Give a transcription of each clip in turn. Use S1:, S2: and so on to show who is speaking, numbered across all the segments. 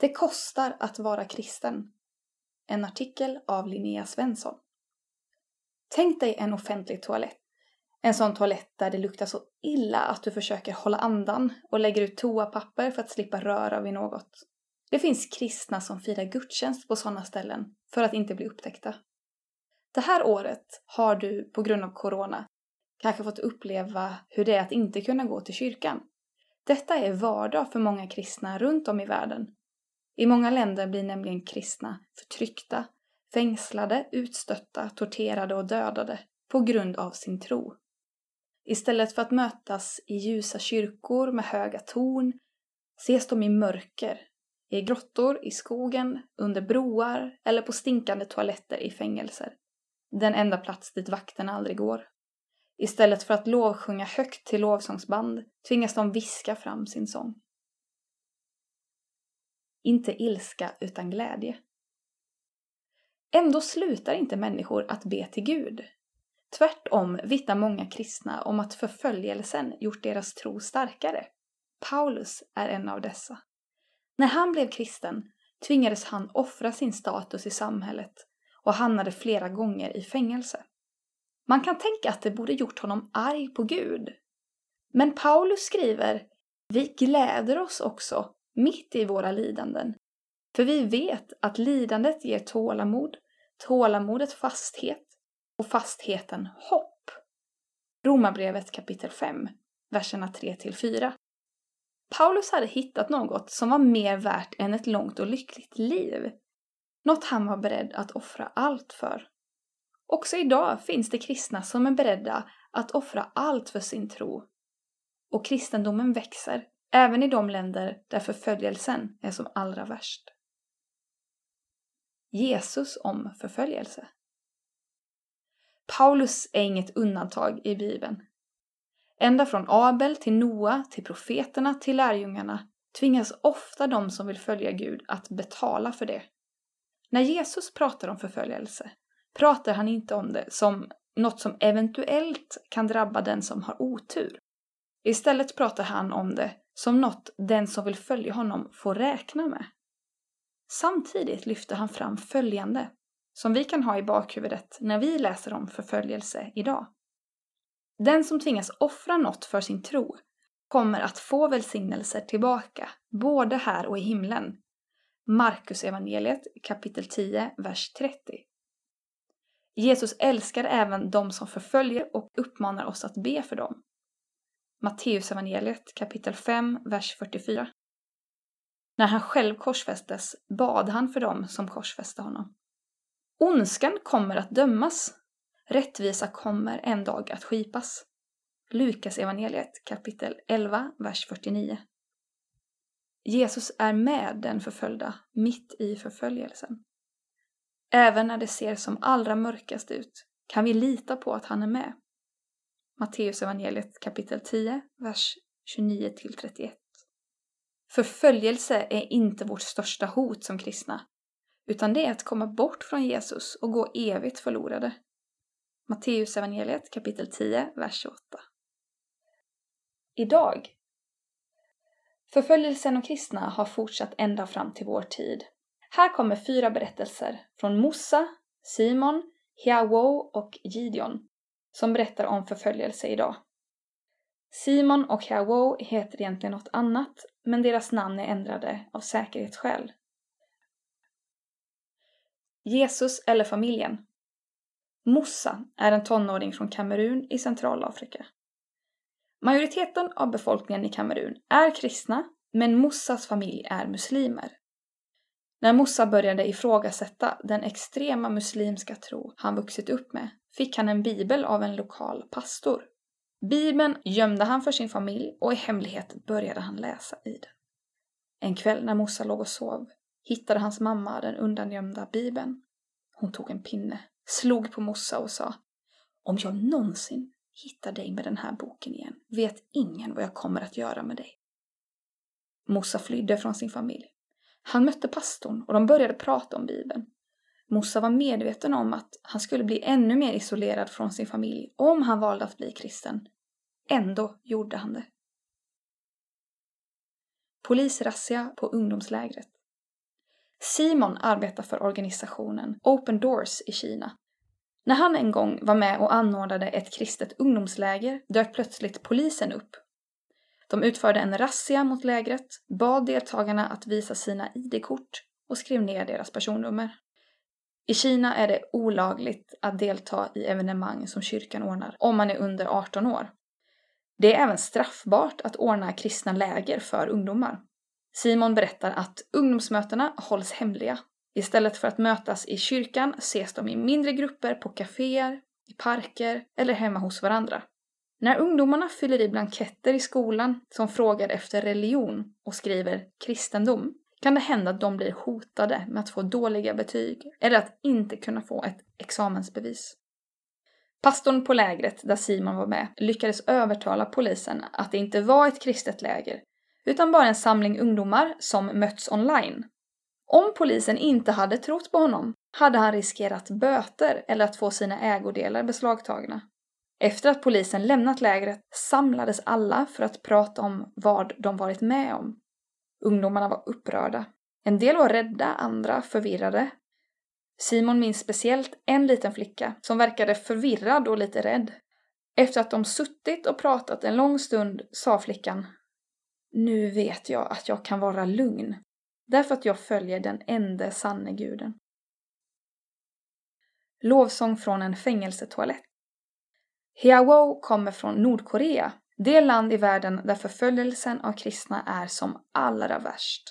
S1: Det kostar att vara kristen. En artikel av Linnea Svensson. Tänk dig en offentlig toalett. En sån toalett där det luktar så illa att du försöker hålla andan och lägger ut toapapper för att slippa röra vid något. Det finns kristna som firar gudstjänst på sådana ställen för att inte bli upptäckta. Det här året har du på grund av corona kanske fått uppleva hur det är att inte kunna gå till kyrkan. Detta är vardag för många kristna runt om i världen. I många länder blir nämligen kristna förtryckta, fängslade, utstötta, torterade och dödade på grund av sin tro. Istället för att mötas i ljusa kyrkor med höga torn ses de i mörker, i grottor, i skogen, under broar eller på stinkande toaletter i fängelser. Den enda plats dit vakterna aldrig går. Istället för att lovsjunga högt till lovsångsband tvingas de viska fram sin sång. Inte ilska utan glädje. Ändå slutar inte människor att be till Gud. Tvärtom vittnar många kristna om att förföljelsen gjort deras tro starkare. Paulus är en av dessa. När han blev kristen tvingades han offra sin status i samhället och hamnade flera gånger i fängelse. Man kan tänka att det borde gjort honom arg på Gud. Men Paulus skriver Vi gläder oss också mitt i våra lidanden. För vi vet att lidandet ger tålamod, tålamodet fasthet och fastheten hopp. Romarbrevet kapitel 5, verserna 3 4. Paulus hade hittat något som var mer värt än ett långt och lyckligt liv. Något han var beredd att offra allt för. Också idag finns det kristna som är beredda att offra allt för sin tro. Och kristendomen växer, även i de länder där förföljelsen är som allra värst. Jesus om förföljelse. Paulus är inget undantag i Bibeln. Ända från Abel till Noa, till profeterna, till lärjungarna tvingas ofta de som vill följa Gud att betala för det. När Jesus pratar om förföljelse pratar han inte om det som något som eventuellt kan drabba den som har otur. Istället pratar han om det som något den som vill följa honom får räkna med. Samtidigt lyfter han fram följande, som vi kan ha i bakhuvudet när vi läser om förföljelse idag. Den som tvingas offra något för sin tro kommer att få välsignelser tillbaka, både här och i himlen. Markus evangeliet kapitel 10, vers 30. Jesus älskar även de som förföljer och uppmanar oss att be för dem. Matteusevangeliet kapitel 5, vers 44. När han själv korsfästes bad han för dem som korsfäste honom. Ondskan kommer att dömas. Rättvisa kommer en dag att skipas. Lukas evangeliet kapitel 11, vers 49. Jesus är med den förföljda mitt i förföljelsen. Även när det ser som allra mörkast ut kan vi lita på att han är med. Matteus evangeliet kapitel 10, vers 29 31. Förföljelse är inte vårt största hot som kristna, utan det är att komma bort från Jesus och gå evigt förlorade. Matteus evangeliet kapitel 10, vers 28. Idag. Förföljelsen av kristna har fortsatt ända fram till vår tid. Här kommer fyra berättelser från Mossa, Simon, Hiawo och Gideon som berättar om förföljelse idag. Simon och Hawo heter egentligen något annat, men deras namn är ändrade av säkerhetsskäl. Jesus eller familjen Mossa är en tonåring från Kamerun i Centralafrika. Majoriteten av befolkningen i Kamerun är kristna, men Mossas familj är muslimer. När Mossa började ifrågasätta den extrema muslimska tro han vuxit upp med fick han en bibel av en lokal pastor. Bibeln gömde han för sin familj och i hemlighet började han läsa i den. En kväll när Mossa låg och sov hittade hans mamma den undangömda bibeln. Hon tog en pinne, slog på Mossa och sa Om jag någonsin hittar dig med den här boken igen vet ingen vad jag kommer att göra med dig. Mossa flydde från sin familj. Han mötte pastorn och de började prata om Bibeln. Mossa var medveten om att han skulle bli ännu mer isolerad från sin familj om han valde att bli kristen. Ändå gjorde han det. Polisrazzia på ungdomslägret. Simon arbetar för organisationen Open Doors i Kina. När han en gång var med och anordnade ett kristet ungdomsläger dök plötsligt polisen upp. De utförde en razzia mot lägret, bad deltagarna att visa sina ID-kort och skrev ner deras personnummer. I Kina är det olagligt att delta i evenemang som kyrkan ordnar om man är under 18 år. Det är även straffbart att ordna kristna läger för ungdomar. Simon berättar att ungdomsmötena hålls hemliga. Istället för att mötas i kyrkan ses de i mindre grupper på kaféer, i parker eller hemma hos varandra. När ungdomarna fyller i blanketter i skolan som frågar efter religion och skriver kristendom kan det hända att de blir hotade med att få dåliga betyg eller att inte kunna få ett examensbevis. Pastorn på lägret där Simon var med lyckades övertala polisen att det inte var ett kristet läger utan bara en samling ungdomar som mötts online. Om polisen inte hade trott på honom hade han riskerat böter eller att få sina ägodelar beslagtagna. Efter att polisen lämnat lägret samlades alla för att prata om vad de varit med om. Ungdomarna var upprörda. En del var rädda, andra förvirrade. Simon minns speciellt en liten flicka som verkade förvirrad och lite rädd. Efter att de suttit och pratat en lång stund sa flickan Nu vet jag att jag kan vara lugn, därför att jag följer den enda sanne guden. Lovsång från en fängelsetoalett. Hiawo kommer från Nordkorea, det land i världen där förföljelsen av kristna är som allra värst.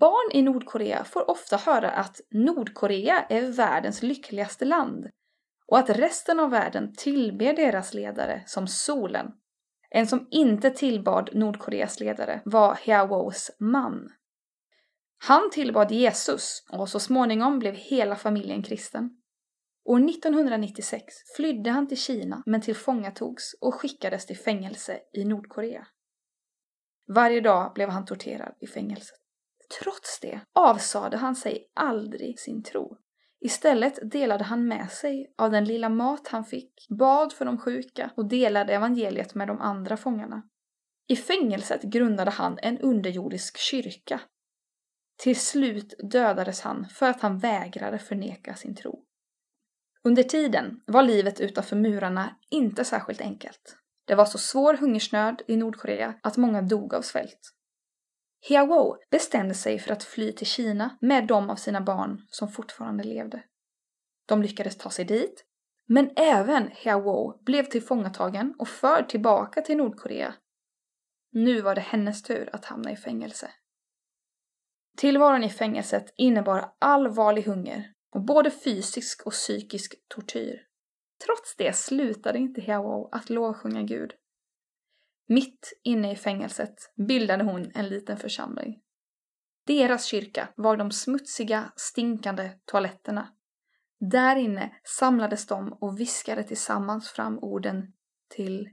S1: Barn i Nordkorea får ofta höra att Nordkorea är världens lyckligaste land och att resten av världen tillber deras ledare som solen. En som inte tillbad Nordkoreas ledare var Hiawos man. Han tillbad Jesus och så småningom blev hela familjen kristen. År 1996 flydde han till Kina men tillfångatogs och skickades till fängelse i Nordkorea. Varje dag blev han torterad i fängelset. Trots det avsade han sig aldrig sin tro. Istället delade han med sig av den lilla mat han fick, bad för de sjuka och delade evangeliet med de andra fångarna. I fängelset grundade han en underjordisk kyrka. Till slut dödades han för att han vägrade förneka sin tro. Under tiden var livet utanför murarna inte särskilt enkelt. Det var så svår hungersnöd i Nordkorea att många dog av svält. Hiawo bestämde sig för att fly till Kina med de av sina barn som fortfarande levde. De lyckades ta sig dit, men även Hiawo blev tillfångatagen och förd tillbaka till Nordkorea. Nu var det hennes tur att hamna i fängelse. Tillvaron i fängelset innebar allvarlig hunger och både fysisk och psykisk tortyr. Trots det slutade inte Hiao att lovsjunga Gud. Mitt inne i fängelset bildade hon en liten församling. Deras kyrka var de smutsiga, stinkande toaletterna. Där inne samlades de och viskade tillsammans fram orden till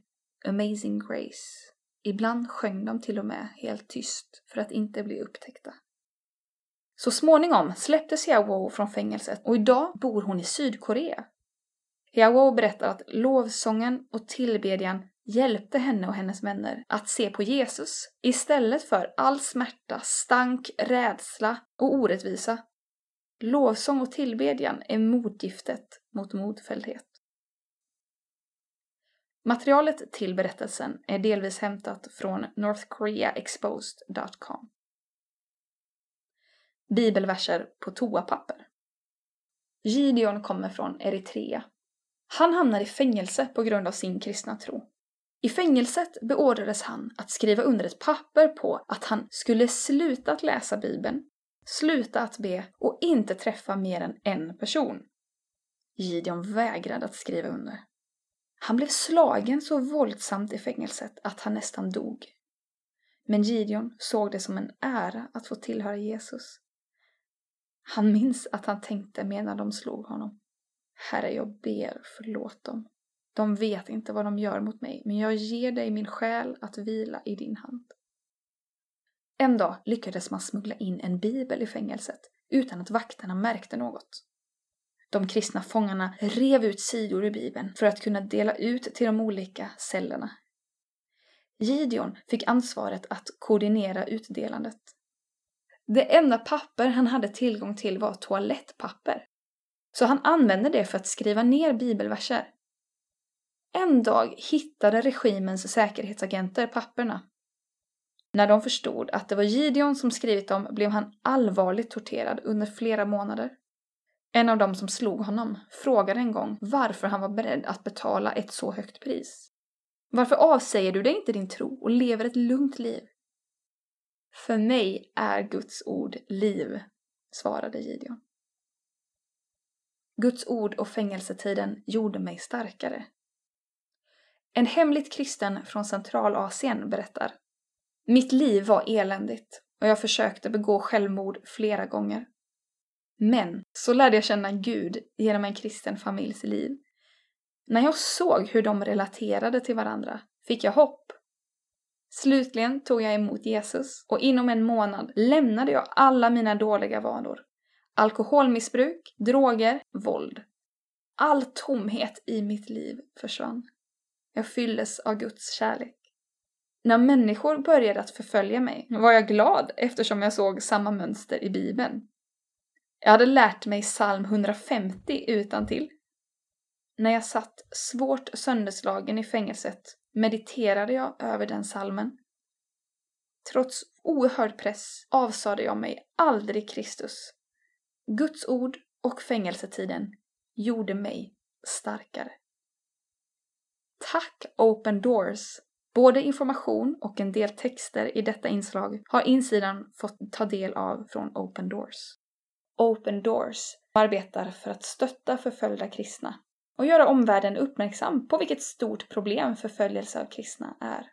S1: Amazing Grace. Ibland sjöng de till och med helt tyst för att inte bli upptäckta. Så småningom släpptes Hiawo från fängelset och idag bor hon i Sydkorea. Hiawo berättar att lovsången och tillbedjan hjälpte henne och hennes vänner att se på Jesus istället för all smärta, stank, rädsla och orättvisa. Lovsång och tillbedjan är motgiftet mot modfälldhet. Materialet till berättelsen är delvis hämtat från northkoreaexposed.com. Bibelverser på toapapper. Gideon kommer från Eritrea. Han hamnar i fängelse på grund av sin kristna tro. I fängelset beordrades han att skriva under ett papper på att han skulle sluta att läsa Bibeln, sluta att be och inte träffa mer än en person. Gideon vägrade att skriva under. Han blev slagen så våldsamt i fängelset att han nästan dog. Men Gideon såg det som en ära att få tillhöra Jesus. Han minns att han tänkte medan de slog honom. Herre, jag ber, förlåt dem. De vet inte vad de gör mot mig, men jag ger dig min själ att vila i din hand. En dag lyckades man smuggla in en bibel i fängelset utan att vakterna märkte något. De kristna fångarna rev ut sidor ur bibeln för att kunna dela ut till de olika cellerna. Gideon fick ansvaret att koordinera utdelandet. Det enda papper han hade tillgång till var toalettpapper. Så han använde det för att skriva ner bibelverser. En dag hittade regimens säkerhetsagenter papperna. När de förstod att det var Gideon som skrivit dem blev han allvarligt torterad under flera månader. En av dem som slog honom frågade en gång varför han var beredd att betala ett så högt pris. Varför avsäger du dig inte din tro och lever ett lugnt liv? För mig är Guds ord liv, svarade Gideon. Guds ord och fängelsetiden gjorde mig starkare. En hemligt kristen från Centralasien berättar. Mitt liv var eländigt och jag försökte begå självmord flera gånger. Men så lärde jag känna Gud genom en kristen familjs liv. När jag såg hur de relaterade till varandra fick jag hopp. Slutligen tog jag emot Jesus och inom en månad lämnade jag alla mina dåliga vanor. Alkoholmissbruk, droger, våld. All tomhet i mitt liv försvann. Jag fylldes av Guds kärlek. När människor började att förfölja mig var jag glad eftersom jag såg samma mönster i Bibeln. Jag hade lärt mig psalm 150 utan till. När jag satt svårt sönderslagen i fängelset mediterade jag över den salmen. Trots oerhörd press avsade jag mig aldrig Kristus. Guds ord och fängelsetiden gjorde mig starkare. Tack Open Doors! Både information och en del texter i detta inslag har insidan fått ta del av från Open Doors. Open Doors arbetar för att stötta förföljda kristna och göra omvärlden uppmärksam på vilket stort problem förföljelse av kristna är.